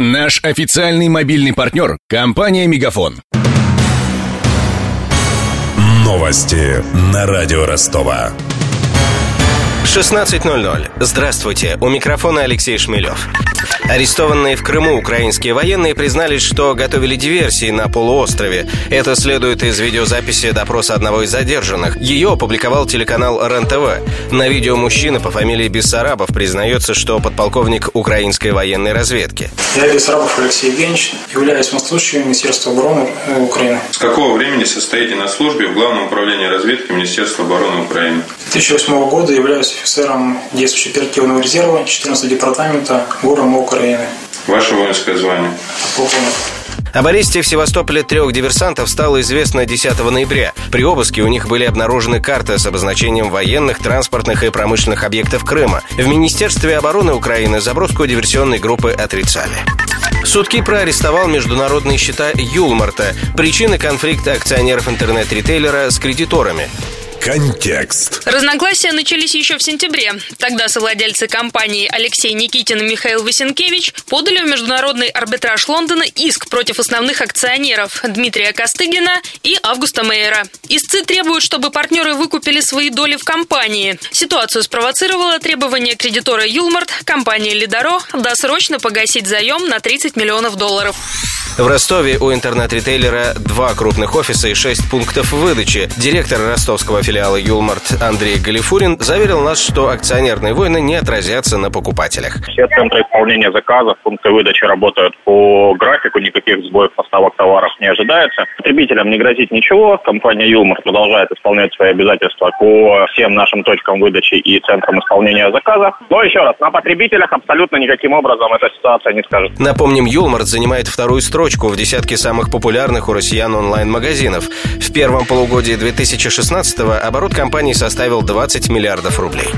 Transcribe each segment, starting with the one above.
Наш официальный мобильный партнер – компания «Мегафон». Новости на радио Ростова. 16.00. Здравствуйте. У микрофона Алексей Шмелев. Арестованные в Крыму украинские военные признались, что готовили диверсии на полуострове. Это следует из видеозаписи допроса одного из задержанных. Ее опубликовал телеканал РЕН-ТВ. На видео мужчина по фамилии Бессарабов признается, что подполковник украинской военной разведки. Я Бессарабов Алексей Евгеньевич, являюсь военнослужащим Министерства обороны э, Украины. С какого времени состоите на службе в Главном управлении разведки Министерства обороны Украины? С 2008 года являюсь офицером действующего оперативного резерва 14 департамента ГУРМ Украины. Ваше воинское звание? Полковник. Об аресте в Севастополе трех диверсантов стало известно 10 ноября. При обыске у них были обнаружены карты с обозначением военных, транспортных и промышленных объектов Крыма. В Министерстве обороны Украины заброску диверсионной группы отрицали. Судки проарестовал международные счета Юлмарта. Причины конфликта акционеров интернет-ритейлера с кредиторами. Контекст. Разногласия начались еще в сентябре. Тогда совладельцы компании Алексей Никитин и Михаил Васенкевич подали в международный арбитраж Лондона иск против основных акционеров Дмитрия Костыгина и Августа Мейера. Истцы требуют, чтобы партнеры выкупили свои доли в компании. Ситуацию спровоцировало требование кредитора Юлмарт, компании Лидоро, досрочно погасить заем на 30 миллионов долларов. В Ростове у интернет-ритейлера два крупных офиса и шесть пунктов выдачи. Директор ростовского филиала Юлмарт Андрей Галифурин заверил нас, что акционерные войны не отразятся на покупателях. Все центры исполнения заказов, пункты выдачи работают по графику, никаких сбоев поставок товаров не ожидается. Потребителям не грозит ничего. Компания Юлмарт продолжает исполнять свои обязательства по всем нашим точкам выдачи и центрам исполнения заказов. Но еще раз, на потребителях абсолютно никаким образом эта ситуация не скажет. Напомним, Юлмарт занимает вторую строчку в десятке самых популярных у россиян онлайн-магазинов. В первом полугодии 2016-го оборот компании составил 20 миллиардов рублей.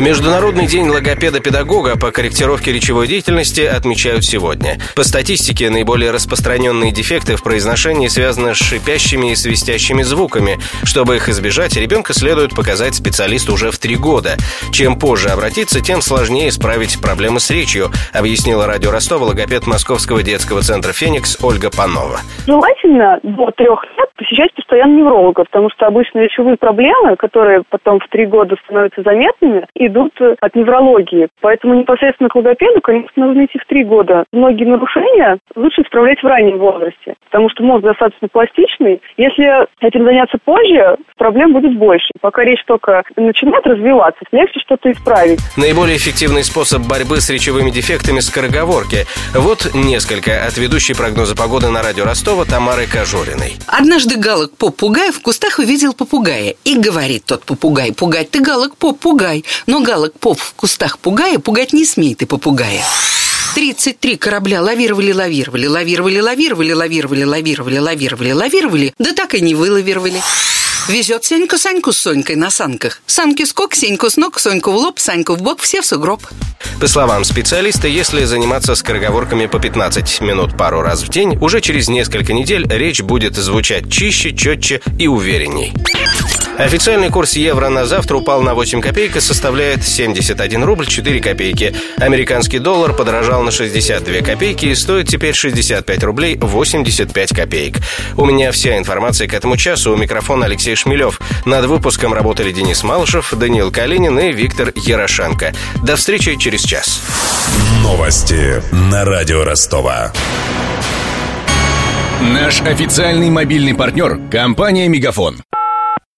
Международный день логопеда-педагога по корректировке речевой деятельности отмечают сегодня. По статистике, наиболее распространенные дефекты в произношении связаны с шипящими и свистящими звуками. Чтобы их избежать, ребенка следует показать специалисту уже в три года. Чем позже обратиться, тем сложнее исправить проблемы с речью, объяснила радио Ростова логопед Московского детского центра «Феникс» Ольга Панова. Желательно до трех лет посещать постоянно невролога, потому что обычно речевые проблемы, которые потом в три года становятся заметными, идут от неврологии. Поэтому непосредственно к логопеду, конечно, нужно идти в три года. Многие нарушения лучше исправлять в раннем возрасте, потому что мозг достаточно пластичный. Если этим заняться позже, проблем будет больше. Пока речь только начинает развиваться, легче что-то исправить. Наиболее эффективный способ борьбы с речевыми дефектами – скороговорки. Вот несколько от ведущей прогноза погоды на радио Ростова Тамары Кожуриной. Однажды галок-попугай в кустах увидел попугая. И говорит тот попугай, пугать ты галок-попугай. Но галок-поп в кустах пугая, пугать не смей ты попугая. 33 корабля лавировали, лавировали, лавировали, лавировали, лавировали, лавировали, лавировали, лавировали, да так и не вылавировали. Везет Сенька Саньку с Сонькой на санках. Санки скок, Сеньку с ног, Соньку в лоб, Саньку в бок, все в сугроб. По словам специалиста, если заниматься скороговорками по 15 минут пару раз в день, уже через несколько недель речь будет звучать чище, четче и уверенней. Официальный курс евро на завтра упал на 8 копеек и составляет 71 рубль 4 копейки. Американский доллар подорожал на 62 копейки и стоит теперь 65 рублей 85 копеек. У меня вся информация к этому часу. У микрофона Алексей Шмелев. Над выпуском работали Денис Малышев, Даниил Калинин и Виктор Ярошенко. До встречи через час. Новости на радио Ростова. Наш официальный мобильный партнер – компания «Мегафон».